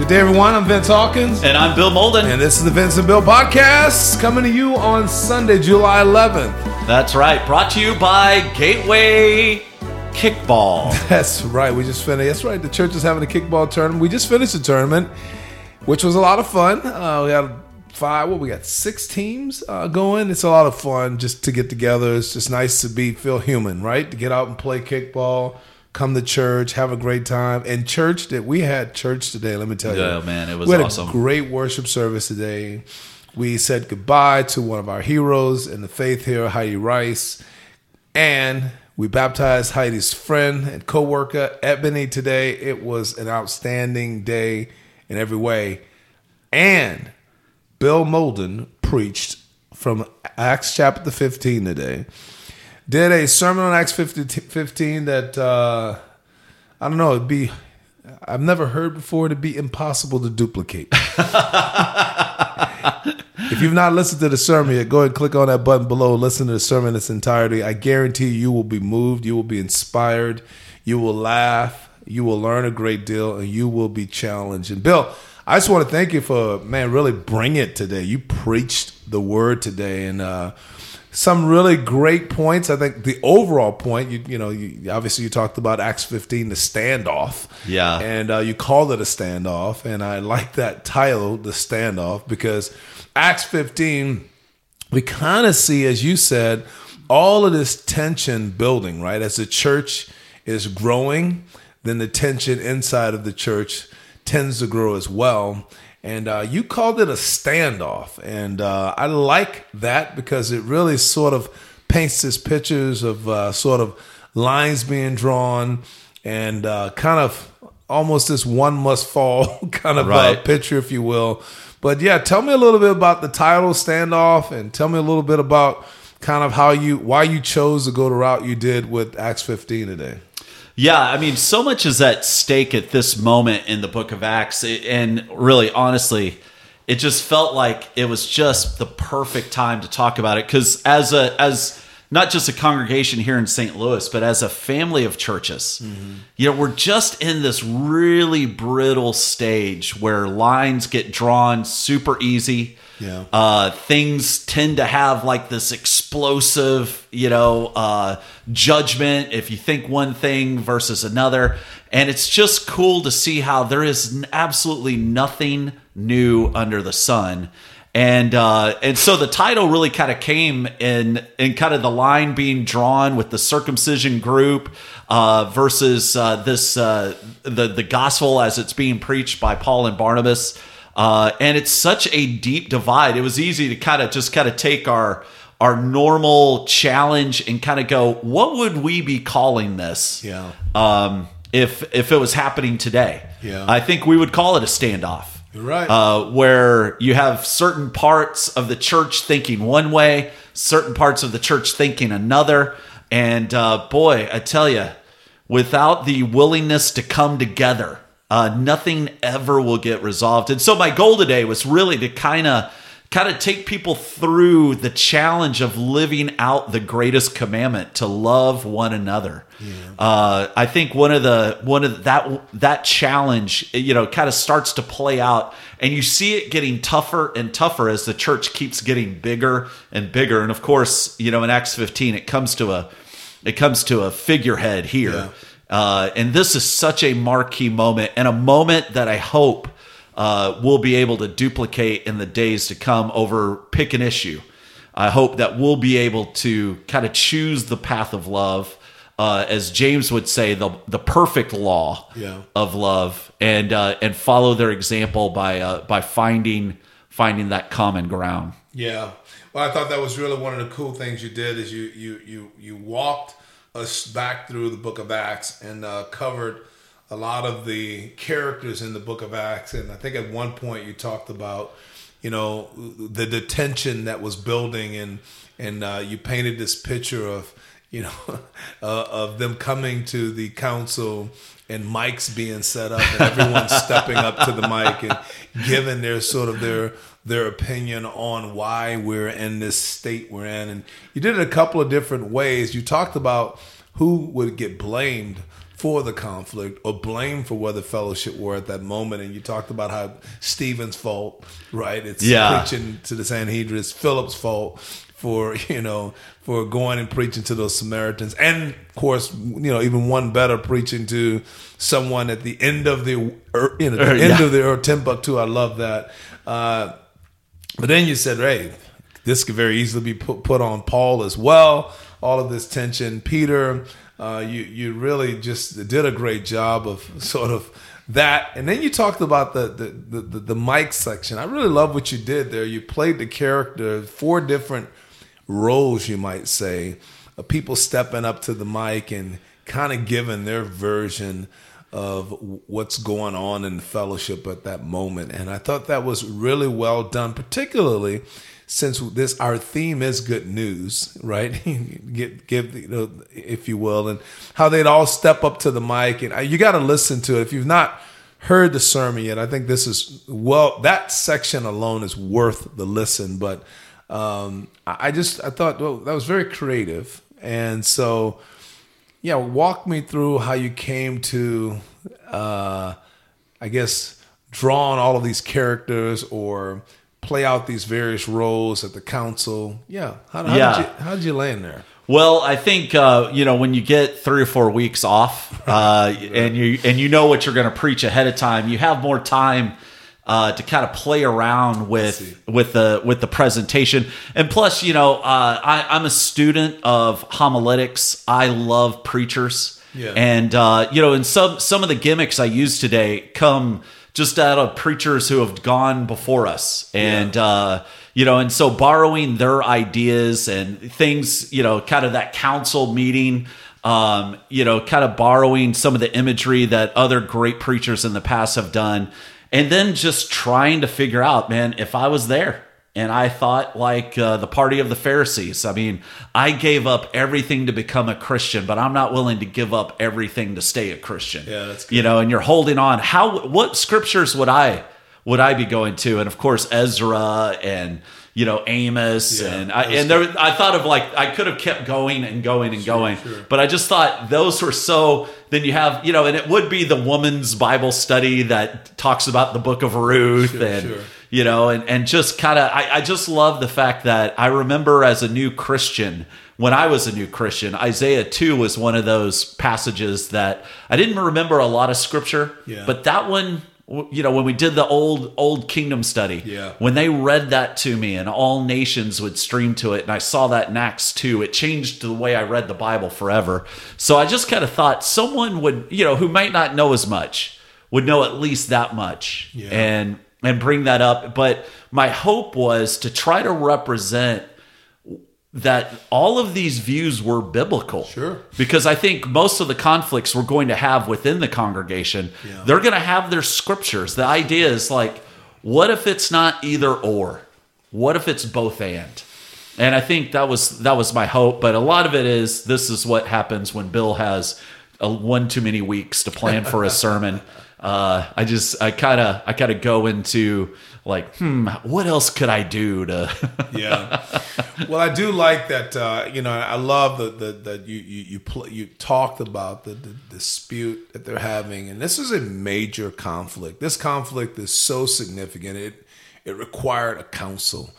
Good day, everyone. I'm Vince Hawkins. And I'm Bill Molden. And this is the Vince and Bill Podcast coming to you on Sunday, July 11th. That's right. Brought to you by Gateway Kickball. That's right. We just finished. That's right. The church is having a kickball tournament. We just finished the tournament, which was a lot of fun. Uh, we had five, what we got, six teams uh, going. It's a lot of fun just to get together. It's just nice to be, feel human, right? To get out and play kickball come to church, have a great time. And church that we had church today, let me tell you. Yeah, man, it was we had awesome. A great worship service today. We said goodbye to one of our heroes in the faith here, Heidi Rice. And we baptized Heidi's friend and co-worker, Ebony, today. It was an outstanding day in every way. And Bill Molden preached from Acts chapter 15 today did a sermon on Acts 15 that uh, I don't know. It'd be I've never heard before. It'd be impossible to duplicate. if you've not listened to the sermon yet, go ahead and click on that button below. Listen to the sermon in its entirety. I guarantee you, you will be moved. You will be inspired. You will laugh. You will learn a great deal, and you will be challenged. And Bill, I just want to thank you for man, really bring it today. You preached the word today, and. uh some really great points. I think the overall point, you you know, you, obviously you talked about Acts 15, the standoff. Yeah. And uh, you called it a standoff, and I like that title, the standoff, because Acts 15, we kind of see, as you said, all of this tension building, right? As the church is growing, then the tension inside of the church tends to grow as well and uh, you called it a standoff, and uh, I like that because it really sort of paints this pictures of uh, sort of lines being drawn and uh, kind of almost this one must fall kind of uh, right. picture, if you will. But yeah, tell me a little bit about the title standoff, and tell me a little bit about kind of how you why you chose to go the route you did with Acts 15 today. Yeah, I mean, so much is at stake at this moment in the book of Acts. And really, honestly, it just felt like it was just the perfect time to talk about it. Because as a, as, not just a congregation here in St. Louis, but as a family of churches. Mm-hmm. You know, we're just in this really brittle stage where lines get drawn super easy. Yeah. Uh, things tend to have like this explosive, you know, uh, judgment if you think one thing versus another. And it's just cool to see how there is absolutely nothing new under the sun. And uh, and so the title really kind of came in in kind of the line being drawn with the circumcision group uh, versus uh, this uh, the the gospel as it's being preached by Paul and Barnabas. Uh, and it's such a deep divide. It was easy to kind of just kind of take our our normal challenge and kind of go, what would we be calling this? Yeah. Um, if if it was happening today, yeah, I think we would call it a standoff. You're right. Uh, where you have certain parts of the church thinking one way, certain parts of the church thinking another, and uh, boy, I tell you, without the willingness to come together uh, nothing ever will get resolved. And so my goal today was really to kind of kind of take people through the challenge of living out the greatest commandment to love one another. Yeah. Uh, I think one of the one of that that challenge, you know, kind of starts to play out, and you see it getting tougher and tougher as the church keeps getting bigger and bigger. And of course, you know, in Acts 15, it comes to a it comes to a figurehead here. Yeah uh, and this is such a marquee moment and a moment that I hope uh, we'll be able to duplicate in the days to come over pick an issue. I hope that we'll be able to kind of choose the path of love, uh, as James would say, the the perfect law yeah. of love, and uh, and follow their example by uh, by finding finding that common ground. Yeah, well, I thought that was really one of the cool things you did is you you you you walked us back through the book of Acts and uh, covered a lot of the characters in the book of Acts. And I think at one point you talked about, you know, the detention that was building, and and uh, you painted this picture of, you know, uh, of them coming to the council and mics being set up and everyone stepping up to the mic and giving their sort of their their opinion on why we're in this state we're in. And you did it a couple of different ways. You talked about who would get blamed for the conflict or blame for where the fellowship were at that moment. And you talked about how Stephen's fault, right? It's Yeah. preaching to the Sanhedrin. It's Philip's fault for you know for going and preaching to those Samaritans, and of course, you know even one better preaching to someone at the end of the you know the end yeah. of the or Timbuktu. I love that. Uh, but then you said, hey, this could very easily be put, put on Paul as well. All of this tension, Peter, uh, you you really just did a great job of sort of that. And then you talked about the the, the the the mic section. I really love what you did there. You played the character four different roles, you might say, of people stepping up to the mic and kind of giving their version of what's going on in the fellowship at that moment. And I thought that was really well done, particularly since this our theme is good news, right? Get give you know, if you will, and how they'd all step up to the mic, and you got to listen to it if you've not heard the sermon yet. I think this is well that section alone is worth the listen, but um, I just I thought well, that was very creative, and so yeah, walk me through how you came to, uh, I guess, draw on all of these characters or play out these various roles at the council. Yeah, how, how Yeah. did you how did you land there? Well, I think uh, you know when you get three or four weeks off, uh, and you and you know what you're going to preach ahead of time, you have more time uh, to kind of play around with with the with the presentation. And plus, you know, uh, I, I'm a student of homiletics. I love preachers, Yeah. and uh, you know, and some some of the gimmicks I use today come just out of preachers who have gone before us, and. Uh, you know and so borrowing their ideas and things you know kind of that council meeting um, you know kind of borrowing some of the imagery that other great preachers in the past have done and then just trying to figure out man if i was there and i thought like uh, the party of the pharisees i mean i gave up everything to become a christian but i'm not willing to give up everything to stay a christian Yeah, that's good. you know and you're holding on how what scriptures would i would I be going to? And of course, Ezra and you know Amos Yeah, and I, and there, I thought of like I could have kept going and going and going, but I just thought those were so. Then you have you know, and it would be the woman's Bible study that talks about the Book of Ruth and. sure. You know, and, and just kind of, I, I just love the fact that I remember as a new Christian, when I was a new Christian, Isaiah 2 was one of those passages that I didn't remember a lot of scripture, Yeah. but that one you know when we did the old old kingdom study Yeah. when they read that to me and all nations would stream to it and i saw that in acts 2 it changed the way i read the bible forever so i just kind of thought someone would you know who might not know as much would know at least that much Yeah. and and bring that up but my hope was to try to represent that all of these views were biblical. Sure. Because I think most of the conflicts we're going to have within the congregation, Yeah. they're going to have their scriptures. The idea is like, what if it's not either or? What if it's both and? And I think that was that was my hope, but a lot of it is this is what happens when Bill has a, one too many weeks to plan for a sermon. Uh, I just I kind of I kind of go into like, hmm, what else could I do to? yeah. Well, I do like that. Uh, you know, I love the the that you you you, pl- you talked about the, the dispute that they're having, and this is a major conflict. This conflict is so significant. It it required a council.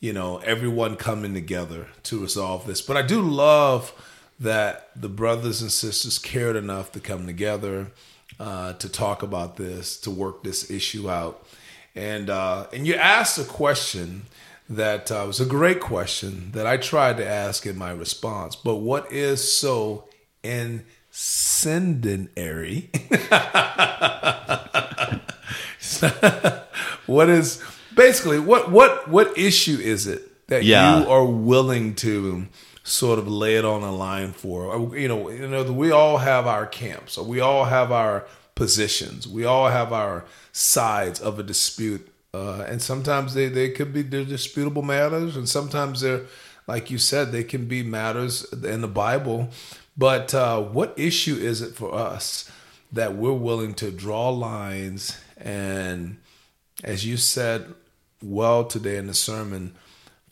You know, everyone coming together to resolve this. But I do love that the brothers and sisters cared enough to come together uh, to talk about this, to work this issue out. And uh, and you asked a question that uh, was a great question that I tried to ask in my response. But what is so incendiary? what is basically what what what issue is it that Yeah. you are willing to sort of lay it on a line for? Uh, You know, you know, we all have our camps, or we all have our positions, we all have our sides of a dispute, uh, and sometimes they they could be disputable matters, and sometimes they're like you said, they can be matters in the Bible. But uh, what issue is it for us that we're willing to draw lines and, as you said well today in the sermon,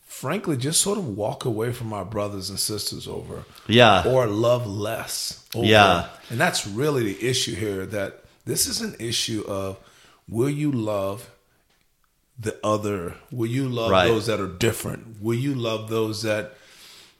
frankly, just sort of walk away from our brothers and sisters over. Yeah. Or love less. Over. Yeah. And that's really the issue here that this is an issue of will you love the other? Will you love Right. those that are different? Will you love those that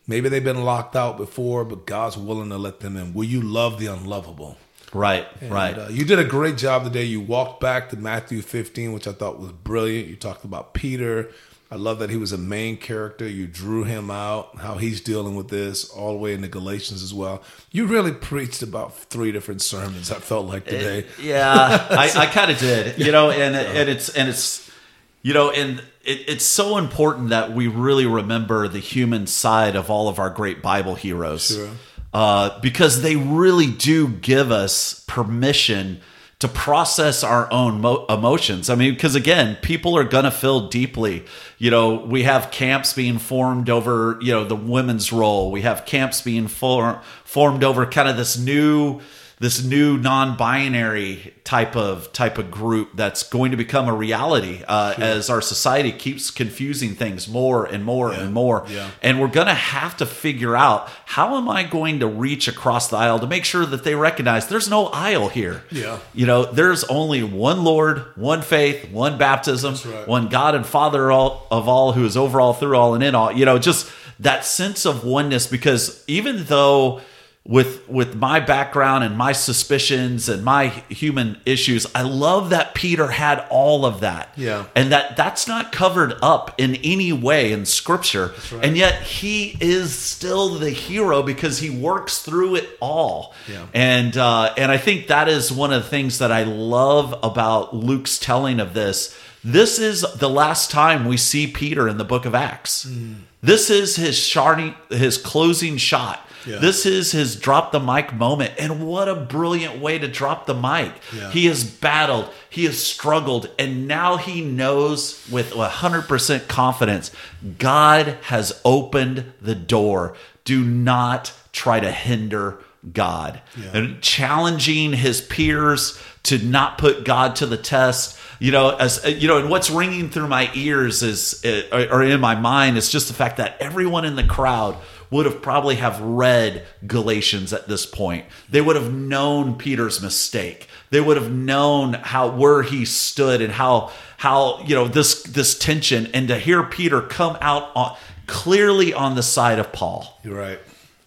maybe they've been locked out before, but God's willing to let them in? Will you love the unlovable? Right, And, right. uh, you did a great job today. You walked back to Matthew 15, which I thought was brilliant. You talked about Peter. I love that he was a main character. You drew him out, how he's dealing with this, all the way into Galatians as well. You really preached about three different sermons. I felt like today. yeah, I, I kind of did, you know, and and it's and it's you know, and it, it's so important that we really remember the human side of all of our great Bible heroes, Sure. uh, because they really do give us permission to process our own mo- emotions. I mean, because again, people are gonna feel deeply. You know, we have camps being formed over, you know, the women's role. We have camps being for- formed over kind of this new this new non-binary type of type of group that's going to become a reality uh, as our society keeps confusing things more and more and more Yeah. and we're going to have to figure out how am i going to reach across the aisle to make sure that they recognize there's no aisle here Yeah. you know there's only one lord one faith one baptism right. one god and father all, of all who is over all through all and in all you know just that sense of oneness because even though with with my background and my suspicions and my human issues i love that peter had all of that Yeah. and that that's not covered up in any way in scripture right. and yet he is still the hero because he works through it all Yeah. and uh, and i think that is one of the things that i love about luke's telling of this this is the last time we see peter in the book of acts Mm. this is his sharding, his closing shot Yeah. this is his drop the mic moment. And what a brilliant way to drop the mic. Yeah. He has battled, he has struggled, and now he knows with 100% confidence God has opened the door. Do not try to hinder God. Yeah. And challenging his peers to not put God to the test. You know, as you know, and what's ringing through my ears is, uh, or in my mind, is just the fact that everyone in the crowd would have probably have read Galatians at this point. They would have known Peter's mistake. They would have known how where he stood and how how you know this this tension. And to hear Peter come out on, clearly on the side of Paul You're right.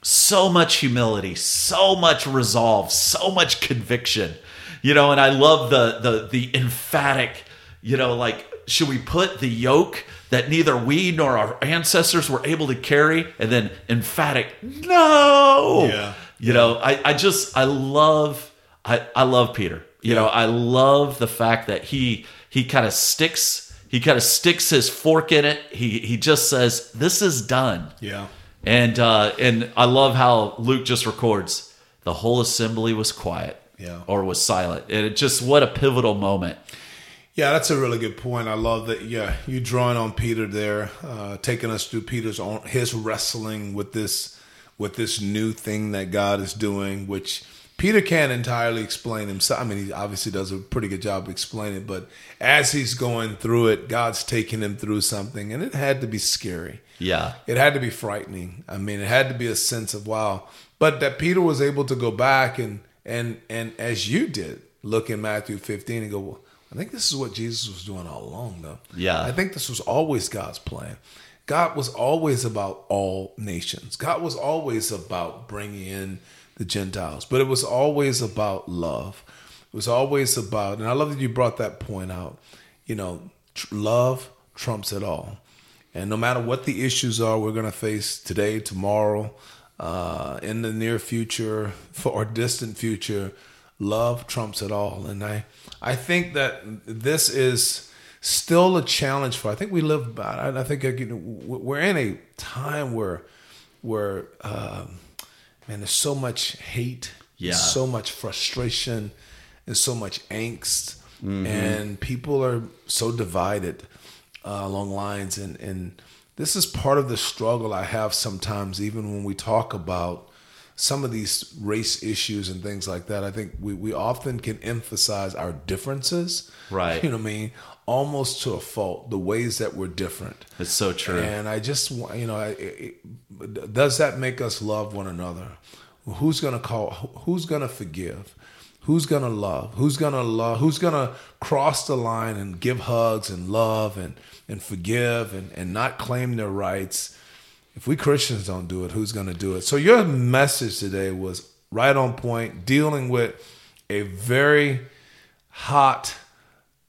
so much humility, so much resolve, so much conviction. You know, and I love the the the emphatic, you know, like should we put the yoke that neither we nor our ancestors were able to carry and then emphatic no. Yeah. You know, I I just I love I I love Peter. You know, I love the fact that he he kind of sticks he kind of sticks his fork in it. He he just says this is done. Yeah. And uh, and I love how Luke just records the whole assembly was quiet, Yeah. or was silent, and it just what a pivotal moment. Yeah, that's a really good point. I love that. Yeah, you drawing on Peter there, uh, taking us through Peter's own his wrestling with this with this new thing that God is doing, which Peter can't entirely explain himself. I mean, he obviously does a pretty good job of explaining, it, but as he's going through it, God's taking him through something, and it had to be scary. Yeah, It had to be frightening. I mean, it had to be a sense of wow. But that Peter was able to go back and and and as you did, look in Matthew 15 and go, well, I think this is what Jesus was doing all along, though. Yeah. I think this was always God's plan. God was always about all nations. God was always about bringing in the Gentiles, but it was always about love. It was always about, and I love that you brought that point out. You know, tr- love trumps it all. And no matter what the issues are we're going to face today, tomorrow, uh, in the near future, for or distant future, love trumps it all. And I, I think that this is still a challenge for. I think we live. by I think uh, we're in a time where, where, um, man, there's so much hate, Yeah. so much frustration, and so much angst, Mm-hmm. and people are so divided uh, along lines, and and this is part of the struggle I have sometimes, even when we talk about some of these race issues and things like that. I think we, we often can emphasize our differences, Right. You know what I mean? almost to a fault the ways that we're different. It's so true. And I just, you know, it, it, does that make us love one another? Who's gonna call? Who's gonna forgive? Who's gonna love? Who's gonna love? Who's gonna cross the line and give hugs and love and and forgive and and not claim their rights? If we Christians don't do it, who's gonna do it? So your message today was right on point, dealing with a very hot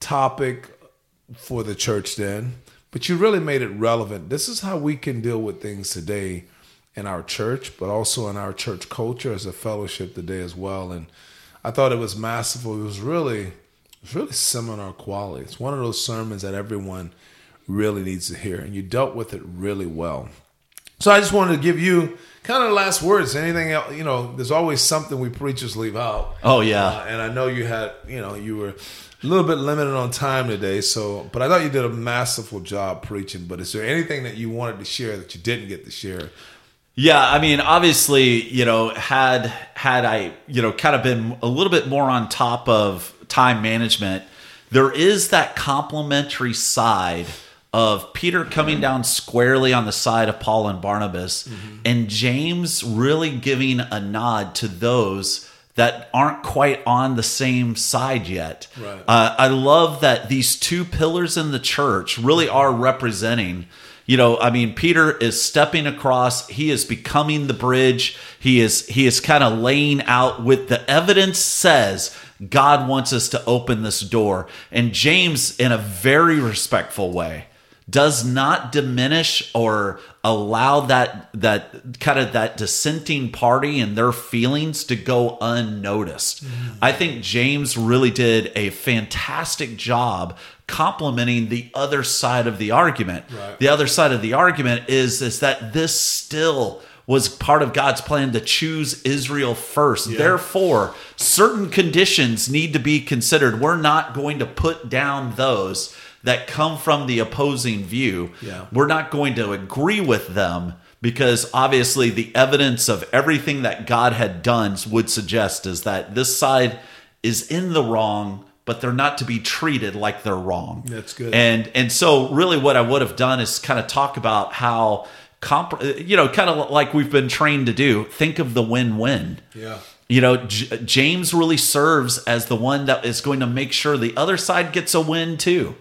topic for the church then, but you really made it relevant. This is how we can deal with things today in our church, but also in our church culture as a fellowship today as well. And I thought it was masterful. It was really, it was really seminar quality. It's one of those sermons that everyone really needs to hear, and you dealt with it really well. So I just wanted to give you kind of last words. Anything else? You know, there's always something we preachers leave out. Oh, yeah. Uh, and I know you had, you know, you were a little bit limited on time today. So, but I thought you did a masterful job preaching. But is there anything that you wanted to share that you didn't get to share? Yeah, I mean, obviously, you know, had had I, you know, kind of been a little bit more on top of time management, there is that complementary side of Peter coming down squarely on the side of Paul and Barnabas, and James really giving a nod to those that aren't quite on the same side yet. Right. Uh, I love that these two pillars in the church really are representing. You know, I mean, Peter is stepping across. He is becoming the bridge. He is he is kind of laying out with the evidence says God wants us to open this door, and James, in a very respectful way, does not diminish or allow that that kind of that dissenting party and their feelings to go unnoticed. Mm-hmm. I think James really did a fantastic job complimenting the other side of the argument. Right. The other side of the argument is is that this still was part of God's plan to choose Israel first. Therefore, certain conditions need to be considered. We're not going to put down those that come from the opposing view. Yeah. We're not going to agree with them because obviously the evidence of everything that God had done would suggest is that this side is in the wrong, but they're not to be treated like they're wrong. That's good. And and so really what I would have done is kind of talk about how comp- you know kind of like we've been trained to do, think of the win-win. Yeah. You know, J- James really serves as the one that is going to make sure the other side gets a win too.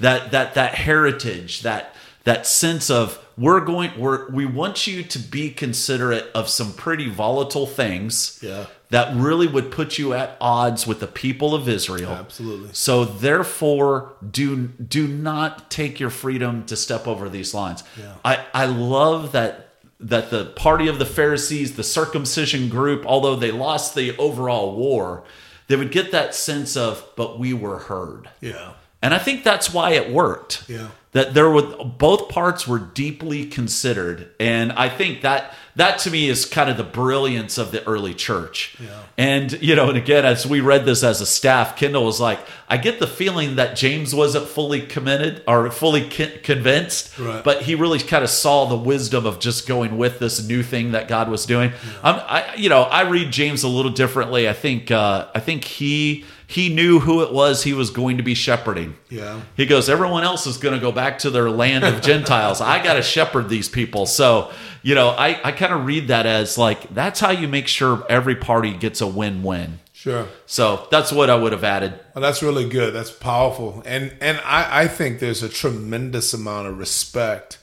That that that heritage, that that sense of we're going we're we want you to be considerate of some pretty volatile things Yeah. that really would put you at odds with the people of Israel. Absolutely. So therefore, do do not take your freedom to step over these lines. Yeah. I I love that that the party of the Pharisees, the circumcision group, although they lost the overall war, they would get that sense of, but we were heard. Yeah. And I think that's why it worked. Yeah. That there were both parts were deeply considered. And I think that that to me is kind of the brilliance of the early church. Yeah. And you know, and again, as we read this as a staff, Kendall was like, I get the feeling that James wasn't fully committed or fully con- convinced, Right. but he really kind of saw the wisdom of just going with this new thing that God was doing. I'm, I, you know, I read James a little differently. I think, uh, I think he he knew who it was he was going to be shepherding. Yeah. He goes, everyone else is going to go back to their land of Gentiles. I got to shepherd these people. So, you know, I, I kind of read that as like, that's how you make sure every party gets a win win. Sure. So that's what I would have added. Well, that's really good. That's powerful, and and I, I think there's a tremendous amount of respect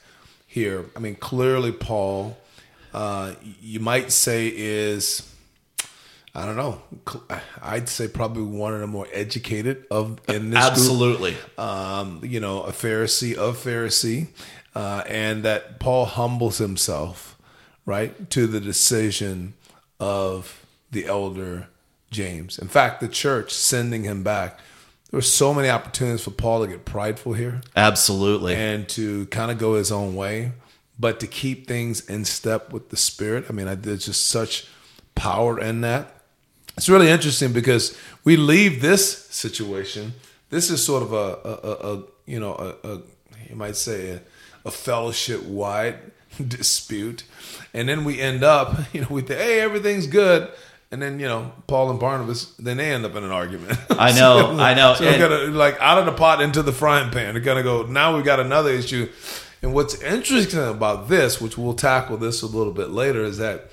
here. I mean, clearly, Paul, uh, you might say is, I don't know. I'd say probably one of the more educated of in this group Absolutely. um, you know, a Pharisee of Pharisee, uh, and that Paul humbles himself, right, to the decision of the elder James. In fact, the church sending him back. There were so many opportunities for Paul to get prideful here Absolutely. and to kind of go his own way, but to keep things in step with the Spirit. I mean, I, there's just such power in that. It's really interesting because we leave this situation. This is sort of a, a, a, a you know, a, a you might say a, a fellowship wide dispute, and then we end up, you know, we think, hey, everything's good, And then you know Paul and Barnabas, then they end up in an argument. I know, I know. So And- gotta like out of the pot into the frying pan. They're gonna go. Now We've got another issue. And what's interesting about this, which we'll tackle this a little bit later, is that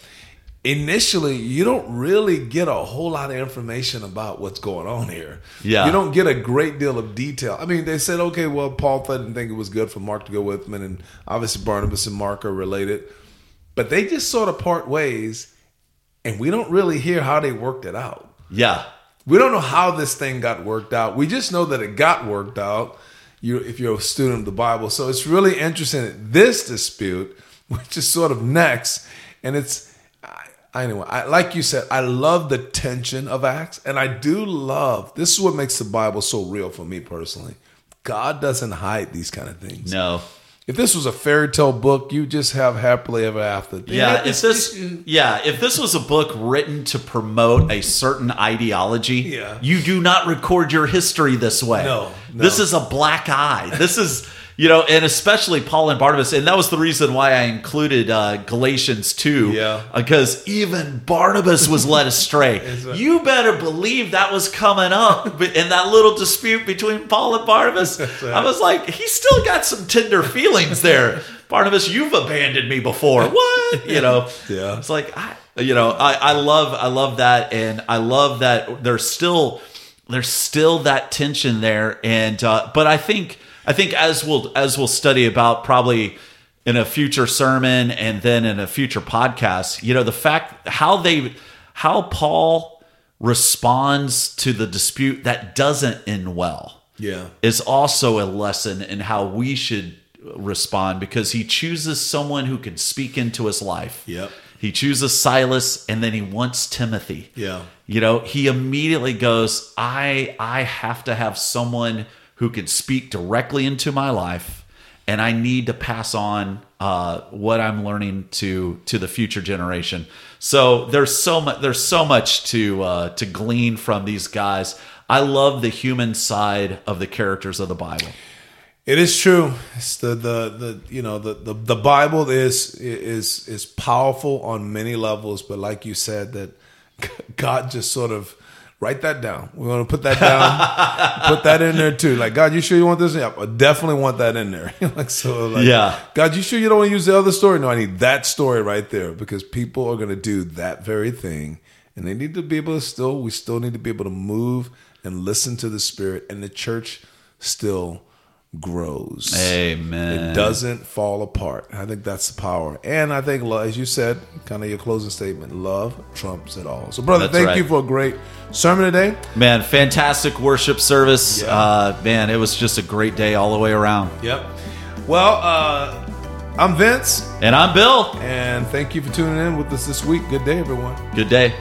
initially you don't really get a whole lot of information about what's going on here. Yeah. You don't get a great deal of detail. I mean, they said, okay, well, Paul didn't think it was good for Mark to go with him, and obviously Barnabas and Mark are related. But they just sort of part ways, and we don't really hear how they worked it out. Yeah. We don't know how this thing got worked out. We just know that it got worked out. You, if you're a student of the Bible, so it's really interesting. that This dispute, which is sort of next, and it's anyway. I, like you said, I love the tension of Acts, and I do love. This is what makes the Bible so real for me personally. God doesn't hide these kind of things. No. If this was a fairy tale book, you just have happily ever after. They Yeah, if this yeah, if this was a book written to promote a certain ideology, Yeah. you do not record your history this way. No, no. This is a black eye. This is you know, and especially Paul and Barnabas, and that was the reason why I included uh, Galatians two, Yeah. because even Barnabas was led astray. you better believe that was coming up in that little dispute between Paul and Barnabas. I was like, he's still got some tender feelings there. Barnabas, you've abandoned me before. What? You know? Yeah. It's like I you know, I, I love I love that and I love that there's still there's still that tension there and uh but I think I think as we'll as we'll study about probably in a future sermon and then in a future podcast, you know, the fact how they how Paul responds to the dispute that doesn't end well yeah, is also a lesson in how we should respond because he chooses someone who can speak into his life. Yep. He chooses Silas and then he wants Timothy. Yeah. You know, he immediately goes, I I have to have someone who can speak directly into my life and I need to pass on uh, what I'm learning to to the future generation. So there's so much there's so much to uh, to glean from these guys. I love the human side of the characters of the Bible. It is true. It's the the the you know the the, the Bible is is is powerful on many levels, but like you said, that God just sort of write that down. We want to put that down, put that in there too. Like God, you sure you want this? Yeah, I definitely want that in there. like so, like, Yeah. God, you sure you don't want to use the other story? No, I need that story right there because people are going to do that very thing, and they need to be able to still. We still need to be able to move and listen to the Spirit, and the church still grows. Amen. It doesn't fall apart. I think that's the power. And I think, as you said, kind of your closing statement, love trumps it all. So, brother, That's thank right. you for a great sermon today. Man, fantastic worship service. Yeah. Uh, man, it was just a great day all the way around. Yep. Well, uh, I'm Vince, And I'm Bill. and thank you for tuning in with us this week. Good day, everyone. Good day.